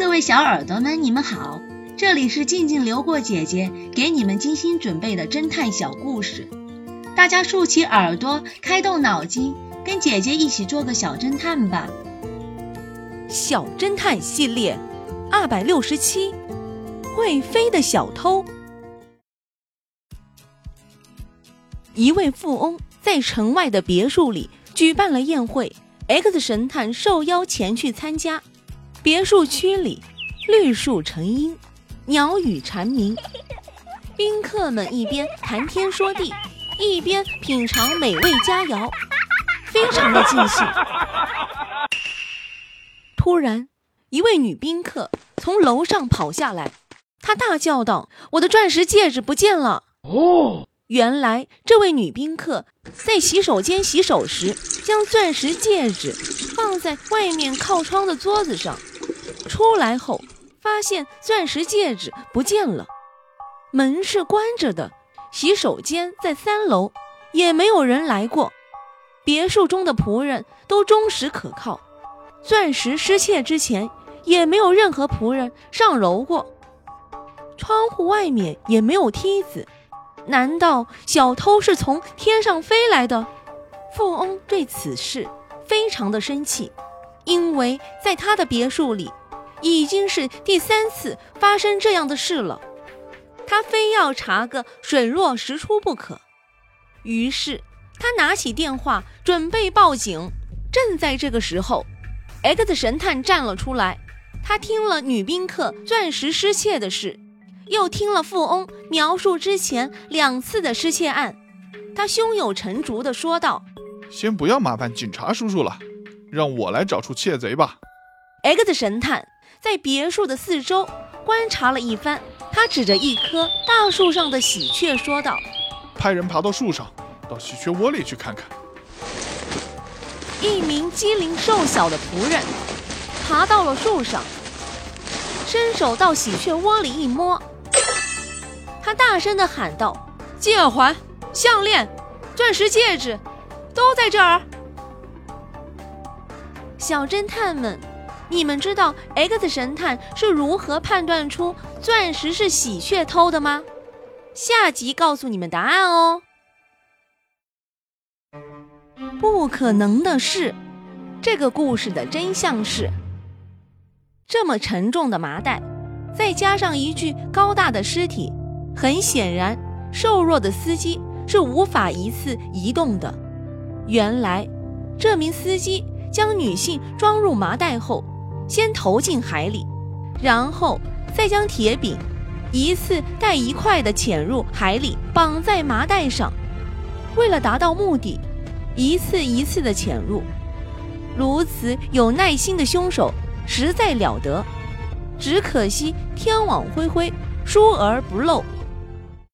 各位小耳朵们，你们好，这里是静静流过姐姐给你们精心准备的侦探小故事，大家竖起耳朵，开动脑筋，跟姐姐一起做个小侦探吧。小侦探系列二百六十七，会飞的小偷。一位富翁在城外的别墅里举办了宴会，X 神探受邀前去参加。别墅区里，绿树成荫，鸟语蝉鸣，宾客们一边谈天说地，一边品尝美味佳肴，非常的尽兴。突然，一位女宾客从楼上跑下来，她大叫道：“我的钻石戒指不见了！”哦，原来这位女宾客在洗手间洗手时，将钻石戒指放在外面靠窗的桌子上。出来后，发现钻石戒指不见了，门是关着的，洗手间在三楼，也没有人来过。别墅中的仆人都忠实可靠，钻石失窃之前也没有任何仆人上楼过。窗户外面也没有梯子，难道小偷是从天上飞来的？富翁对此事非常的生气，因为在他的别墅里。已经是第三次发生这样的事了，他非要查个水落石出不可。于是他拿起电话准备报警。正在这个时候，X 神探站了出来。他听了女宾客钻石失窃的事，又听了富翁描述之前两次的失窃案。他胸有成竹地说道：“先不要麻烦警察叔叔了，让我来找出窃贼吧。”X 神探。在别墅的四周观察了一番，他指着一棵大树上的喜鹊说道：“派人爬到树上，到喜鹊窝里去看看。”一名机灵瘦小的仆人爬到了树上，伸手到喜鹊窝里一摸，他大声地喊道：“金耳环、项链、钻石戒指，都在这儿！”小侦探们。你们知道 X 神探是如何判断出钻石是喜鹊偷的吗？下集告诉你们答案哦。不可能的事，这个故事的真相是：这么沉重的麻袋，再加上一具高大的尸体，很显然，瘦弱的司机是无法一次移动的。原来，这名司机将女性装入麻袋后。先投进海里，然后再将铁饼一次带一块的潜入海里，绑在麻袋上。为了达到目的，一次一次的潜入，如此有耐心的凶手实在了得。只可惜天网恢恢，疏而不漏。